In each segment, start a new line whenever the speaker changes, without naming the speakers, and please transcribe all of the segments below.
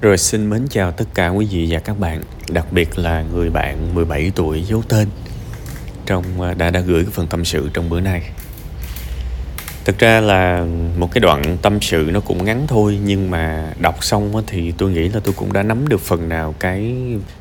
Rồi xin mến chào tất cả quý vị và các bạn, đặc biệt là người bạn 17 tuổi giấu tên trong à, đã đã gửi cái phần tâm sự trong bữa nay. Thực ra là một cái đoạn tâm sự nó cũng ngắn thôi nhưng mà đọc xong thì tôi nghĩ là tôi cũng đã nắm được phần nào cái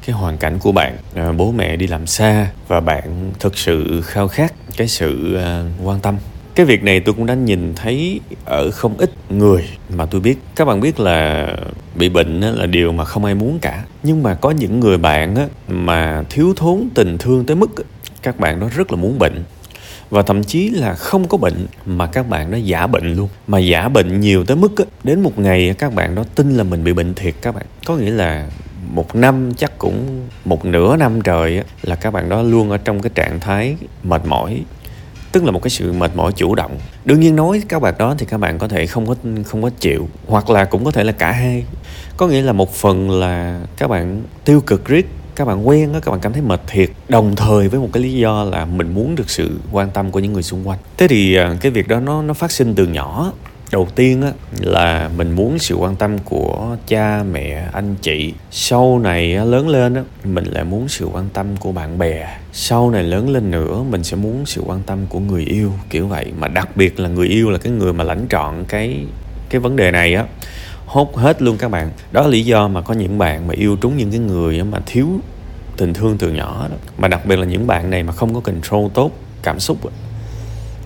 cái hoàn cảnh của bạn. À, bố mẹ đi làm xa và bạn thực sự khao khát cái sự à, quan tâm cái việc này tôi cũng đã nhìn thấy ở không ít người mà tôi biết các bạn biết là bị bệnh là điều mà không ai muốn cả. Nhưng mà có những người bạn mà thiếu thốn tình thương tới mức các bạn đó rất là muốn bệnh. Và thậm chí là không có bệnh mà các bạn đó giả bệnh luôn. Mà giả bệnh nhiều tới mức đến một ngày các bạn đó tin là mình bị bệnh thiệt các bạn. Có nghĩa là một năm, chắc cũng một nửa năm trời là các bạn đó luôn ở trong cái trạng thái mệt mỏi. Tức là một cái sự mệt mỏi chủ động. Đương nhiên nói các bạn đó thì các bạn có thể không có không có chịu, hoặc là cũng có thể là cả hai có nghĩa là một phần là các bạn tiêu cực riết, các bạn quen á, các bạn cảm thấy mệt thiệt. Đồng thời với một cái lý do là mình muốn được sự quan tâm của những người xung quanh. Thế thì à, cái việc đó nó nó phát sinh từ nhỏ. Đầu tiên á, là mình muốn sự quan tâm của cha, mẹ, anh chị. Sau này lớn lên á, mình lại muốn sự quan tâm của bạn bè. Sau này lớn lên nữa, mình sẽ muốn sự quan tâm của người yêu, kiểu vậy. Mà đặc biệt là người yêu là cái người mà lãnh trọn cái cái vấn đề này á hốt hết luôn các bạn. Đó là lý do mà có những bạn mà yêu trúng những cái người mà thiếu tình thương từ nhỏ đó. Mà đặc biệt là những bạn này mà không có control tốt cảm xúc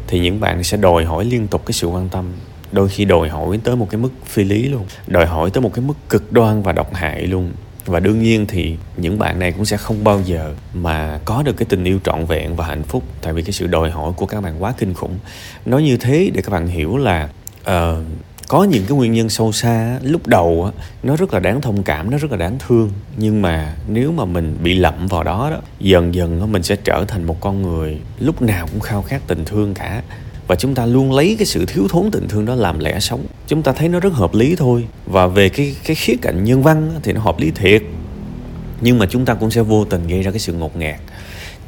thì những bạn sẽ đòi hỏi liên tục cái sự quan tâm. Đôi khi đòi hỏi tới một cái mức phi lý luôn. Đòi hỏi tới một cái mức cực đoan và độc hại luôn. Và đương nhiên thì những bạn này cũng sẽ không bao giờ mà có được cái tình yêu trọn vẹn và hạnh phúc. Tại vì cái sự đòi hỏi của các bạn quá kinh khủng. Nói như thế để các bạn hiểu là uh, có những cái nguyên nhân sâu xa lúc đầu nó rất là đáng thông cảm, nó rất là đáng thương. Nhưng mà nếu mà mình bị lậm vào đó đó, dần dần mình sẽ trở thành một con người lúc nào cũng khao khát tình thương cả. Và chúng ta luôn lấy cái sự thiếu thốn tình thương đó làm lẽ sống. Chúng ta thấy nó rất hợp lý thôi. Và về cái cái khía cạnh nhân văn thì nó hợp lý thiệt. Nhưng mà chúng ta cũng sẽ vô tình gây ra cái sự ngột ngạt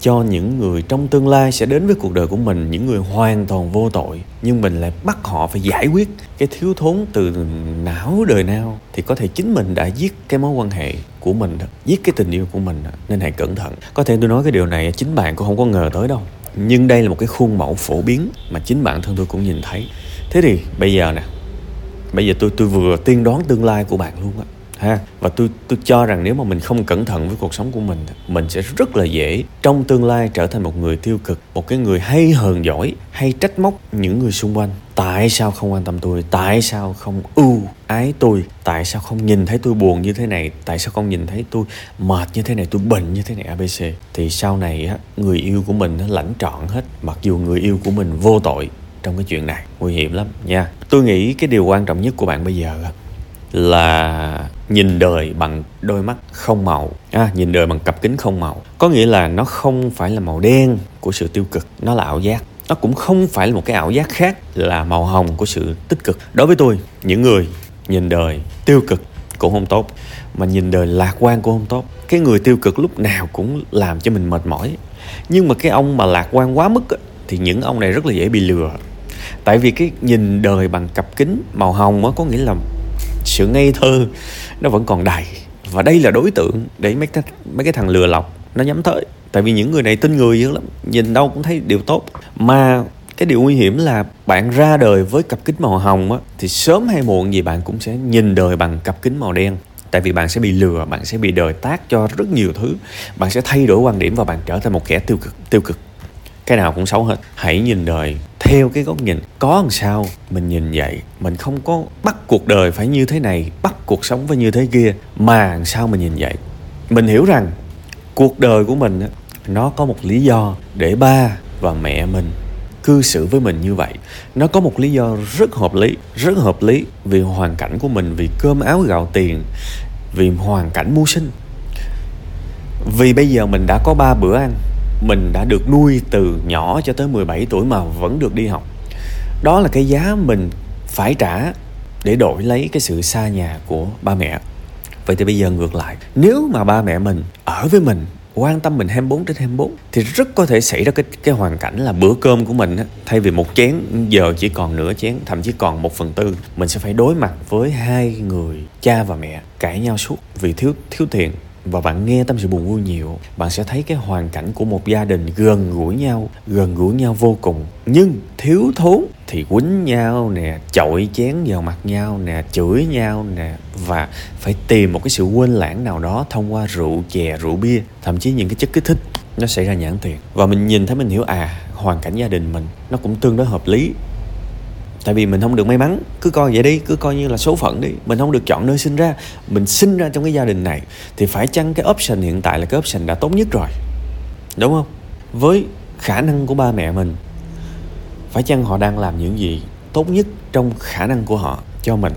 cho những người trong tương lai sẽ đến với cuộc đời của mình, những người hoàn toàn vô tội, nhưng mình lại bắt họ phải giải quyết cái thiếu thốn từ não đời nào, thì có thể chính mình đã giết cái mối quan hệ của mình đó, giết cái tình yêu của mình đó. nên hãy cẩn thận. Có thể tôi nói cái điều này, chính bạn cũng không có ngờ tới đâu. Nhưng đây là một cái khuôn mẫu phổ biến mà chính bản thân tôi cũng nhìn thấy. Thế thì bây giờ nè, bây giờ tôi tôi vừa tiên đoán tương lai của bạn luôn á ha? Và tôi tôi cho rằng nếu mà mình không cẩn thận với cuộc sống của mình mình sẽ rất là dễ trong tương lai trở thành một người tiêu cực, một cái người hay hờn giỏi hay trách móc những người xung quanh. Tại sao không quan tâm tôi? Tại sao không ưu ái tôi? Tại sao không nhìn thấy tôi buồn như thế này? Tại sao không nhìn thấy tôi mệt như thế này, tôi bệnh như thế này? Abc thì sau này á, người yêu của mình nó lãnh trọn hết, mặc dù người yêu của mình vô tội trong cái chuyện này. Nguy hiểm lắm nha. Tôi nghĩ cái điều quan trọng nhất của bạn bây giờ là nhìn đời bằng đôi mắt không màu. À, nhìn đời bằng cặp kính không màu. Có nghĩa là nó không phải là màu đen của sự tiêu cực nó là ảo giác. Nó cũng không phải là một cái ảo giác khác là màu hồng của sự tích cực. Đối với tôi những người nhìn đời tiêu cực cũng không tốt mà nhìn đời lạc quan cũng không tốt. Cái người tiêu cực lúc nào cũng làm cho mình mệt mỏi. Nhưng mà cái ông mà lạc quan quá mức thì những ông này rất là dễ bị lừa. Tại vì cái nhìn đời bằng cặp kính màu hồng á có nghĩa là sự ngây thơ, nó vẫn còn đầy. Và đây là đối tượng để mấy cái mấy cái thằng lừa lọc, nó nhắm tới. Tại vì những người này tin người dữ lắm, nhìn đâu cũng thấy điều tốt. Mà cái điều nguy hiểm là bạn ra đời với cặp kính màu hồng á, thì sớm hay muộn gì bạn cũng sẽ nhìn đời bằng cặp kính màu đen. Tại vì bạn sẽ bị lừa, bạn sẽ bị đời tác cho rất nhiều thứ. Bạn sẽ thay đổi quan điểm và bạn trở thành một kẻ tiêu cực tiêu cực cái nào cũng xấu hết. Hãy nhìn đời theo cái góc nhìn. Có làm sao mình nhìn vậy? Mình không có bắt cuộc đời phải như thế này, bắt cuộc sống phải như thế kia, mà làm sao mình nhìn vậy? Mình hiểu rằng cuộc đời của mình nó có một lý do để ba và mẹ mình cư xử với mình như vậy. Nó có một lý do rất hợp lý, rất hợp lý vì hoàn cảnh của mình, vì cơm áo gạo tiền, vì hoàn cảnh mưu sinh. Vì bây giờ mình đã có ba bữa ăn mình đã được nuôi từ nhỏ cho tới 17 tuổi mà vẫn được đi học. Đó là cái giá mình phải trả để đổi lấy cái sự xa nhà của ba mẹ. Vậy thì bây giờ ngược lại nếu mà ba mẹ mình ở với mình quan tâm mình 24 trên 24 thì rất có thể xảy ra cái cái hoàn cảnh là bữa cơm của mình á, thay vì một chén giờ chỉ còn nửa chén thậm chí còn một phần tư mình sẽ phải đối mặt với hai người cha và mẹ cãi nhau suốt vì thiếu thiếu tiền và bạn nghe tâm sự buồn vui nhiều, bạn sẽ thấy cái hoàn cảnh của một gia đình gần gũi nhau, gần gũi nhau vô cùng. Nhưng thiếu thốn thì quýnh nhau nè, chọi chén vào mặt nhau nè, chửi nhau nè, và phải tìm một cái sự quên lãng nào đó thông qua rượu chè, rượu bia, thậm chí những cái chất kích thích. Nó xảy ra nhãn tiền. Và mình nhìn thấy mình hiểu à hoàn cảnh gia đình mình nó cũng tương đối hợp lý tại vì mình không được may mắn. Cứ coi vậy đi, cứ coi như là số phận đi. Mình không được chọn nơi sinh ra. Mình sinh ra trong cái gia đình này thì phải chăng cái option hiện tại là cái option đã tốt nhất rồi? Đúng không? Với khả năng của ba mẹ mình, phải chăng họ đang làm những gì tốt nhất trong khả năng của họ cho mình?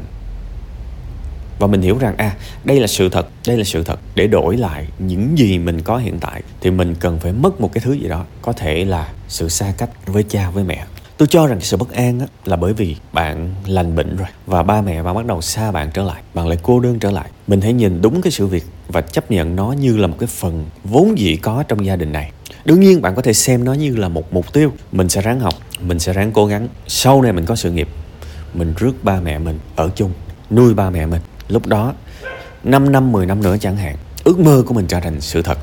Và mình hiểu rằng à đây là sự thật, đây là sự thật. Để đổi lại những gì mình có hiện tại thì mình cần phải mất một cái thứ gì đó. Có thể là sự xa cách với cha, với mẹ tôi cho rằng sự bất an á, là bởi vì bạn lành bệnh rồi và ba mẹ bạn bắt đầu xa bạn trở lại bạn lại cô đơn trở lại. Mình hãy nhìn đúng cái sự việc và chấp nhận nó như là một cái phần vốn dĩ có trong gia đình này. Đương nhiên bạn có thể xem nó như là một mục tiêu. Mình sẽ ráng học mình sẽ ráng cố gắng. Sau này mình có sự nghiệp mình rước ba mẹ mình ở chung nuôi ba mẹ mình. Lúc đó 5 năm 10 năm nữa chẳng hạn ước mơ của mình trở thành sự thật.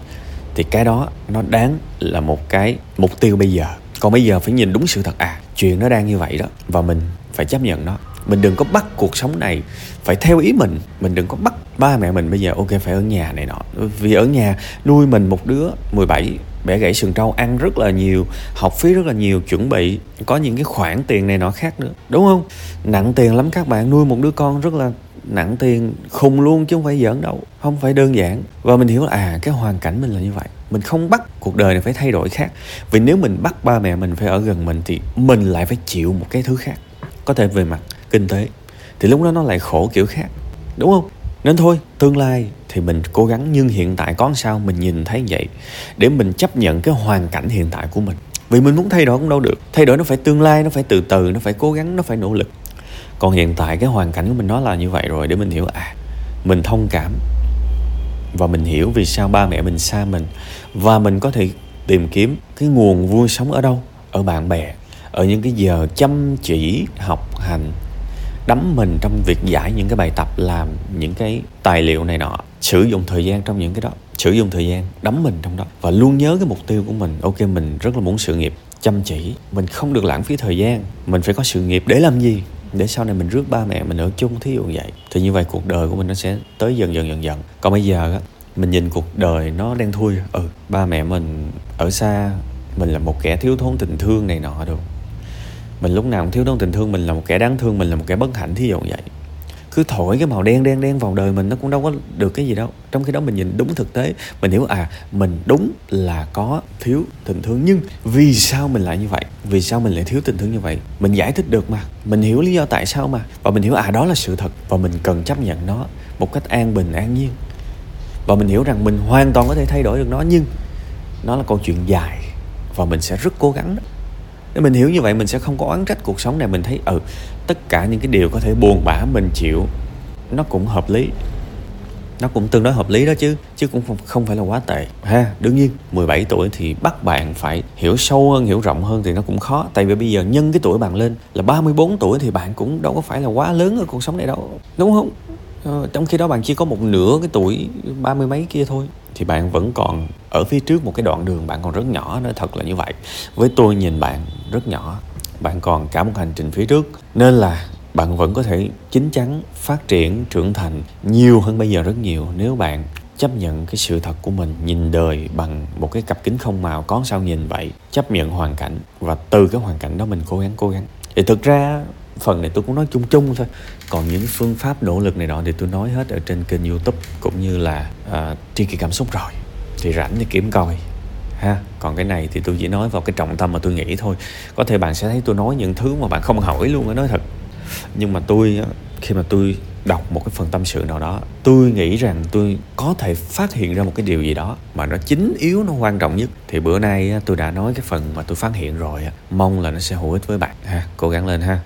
Thì cái đó nó đáng là một cái mục tiêu bây giờ còn bây giờ phải nhìn đúng sự thật à? Chuyện nó đang như vậy đó, và mình phải chấp nhận nó. Mình đừng có bắt cuộc sống này phải theo ý mình. Mình đừng có bắt ba mẹ mình bây giờ, ok, phải ở nhà này nọ. Vì ở nhà nuôi mình một đứa 17 bẻ gãy sừng trâu, ăn rất là nhiều, học phí rất là nhiều, chuẩn bị, có những cái khoản tiền này nọ khác nữa. Đúng không? Nặng tiền lắm các bạn, nuôi một đứa con rất là nặng tiền, khùng luôn chứ không phải giỡn đâu, không phải đơn giản. Và mình hiểu là à cái hoàn cảnh mình là như vậy mình không bắt cuộc đời này phải thay đổi khác. Vì nếu mình bắt ba mẹ mình phải ở gần mình thì mình lại phải chịu một cái thứ khác. Có thể về mặt kinh tế, thì lúc đó nó lại khổ kiểu khác, đúng không? Nên thôi, tương lai thì mình cố gắng, nhưng hiện tại có sao? Mình nhìn thấy vậy, để mình chấp nhận cái hoàn cảnh hiện tại của mình. Vì mình muốn thay đổi cũng đâu được. Thay đổi nó phải tương lai, nó phải từ từ, nó phải cố gắng, nó phải nỗ lực. Còn hiện tại cái hoàn cảnh của mình nó là như vậy rồi, để mình hiểu à mình thông cảm và mình hiểu vì sao ba mẹ mình xa mình. Và mình có thể tìm kiếm cái nguồn vui sống ở đâu? Ở bạn bè. Ở những cái giờ chăm chỉ, học hành. Đắm mình trong việc giải những cái bài tập, làm những cái tài liệu này nọ. Sử dụng thời gian trong những cái đó. Sử dụng thời gian, đắm mình trong đó. Và luôn nhớ cái mục tiêu của mình. Ok, mình rất là muốn sự nghiệp chăm chỉ. Mình không được lãng phí thời gian. Mình phải có sự nghiệp để làm gì? Để sau này mình rước ba mẹ mình ở chung, thí dụ vậy. Thì như vậy cuộc đời của mình nó sẽ tới dần dần dần dần. Còn bây giờ á, mình nhìn cuộc đời nó đang thui. Ừ ba mẹ mình ở xa, mình là một kẻ thiếu thốn tình thương này nọ được mình lúc nào cũng thiếu thốn tình thương, mình là một kẻ đáng thương, mình là một kẻ bất hạnh, thí dụ vậy cứ thổi cái màu đen đen đen vào đời mình nó cũng đâu có được cái gì đâu. Trong khi đó mình nhìn đúng thực tế, mình hiểu à mình đúng là có thiếu tình thương. Nhưng vì sao mình lại như vậy? Vì sao mình lại thiếu tình thương như vậy? Mình giải thích được mà. Mình hiểu lý do tại sao mà. Và mình hiểu à đó là sự thật. Và mình cần chấp nhận nó một cách an bình, an nhiên. Và mình hiểu rằng mình hoàn toàn có thể thay đổi được nó, nhưng nó là câu chuyện dài. Và mình sẽ rất cố gắng đó nếu mình hiểu như vậy mình sẽ không có oán trách cuộc sống này. Mình thấy ừ tất cả những cái điều có thể buồn bã mình chịu nó cũng hợp lý. Nó cũng tương đối hợp lý đó chứ chứ cũng không, không phải là quá tệ ha? Đương nhiên 17 tuổi thì bắt bạn phải hiểu sâu hơn hiểu rộng hơn thì nó cũng khó. Tại vì bây giờ nhân cái tuổi bạn lên là 34 tuổi thì bạn cũng đâu có phải là quá lớn ở cuộc sống này đâu đúng không? Ờ, trong khi đó bạn chỉ có một nửa cái tuổi ba mươi mấy kia thôi thì bạn vẫn còn ở phía trước một cái đoạn đường bạn còn rất nhỏ, nó thật là như vậy. Với tôi nhìn bạn rất nhỏ, bạn còn cả một hành trình phía trước. Nên là bạn vẫn có thể chín chắn phát triển, trưởng thành nhiều hơn bây giờ rất nhiều nếu bạn chấp nhận cái sự thật của mình, nhìn đời bằng một cái cặp kính không màu, có sao nhìn vậy. Chấp nhận hoàn cảnh và từ cái hoàn cảnh đó mình cố gắng cố gắng. Thì thực ra phần này tôi cũng nói chung chung thôi. Còn những phương pháp nỗ lực này nọ thì tôi nói hết ở trên kênh youtube cũng như là uh, tri kỳ cảm xúc rồi. Thì rảnh thì kiếm coi ha. Còn cái này thì tôi chỉ nói vào cái trọng tâm mà tôi nghĩ thôi. Có thể bạn sẽ thấy tôi nói những thứ mà bạn không hỏi luôn á nói thật. Nhưng mà tôi khi mà tôi đọc một cái phần tâm sự nào đó tôi nghĩ rằng tôi có thể phát hiện ra một cái điều gì đó mà nó chính yếu nó quan trọng nhất. Thì bữa nay tôi đã nói cái phần mà tôi phát hiện rồi mong là nó sẽ hữu ích với bạn ha. Cố gắng lên ha.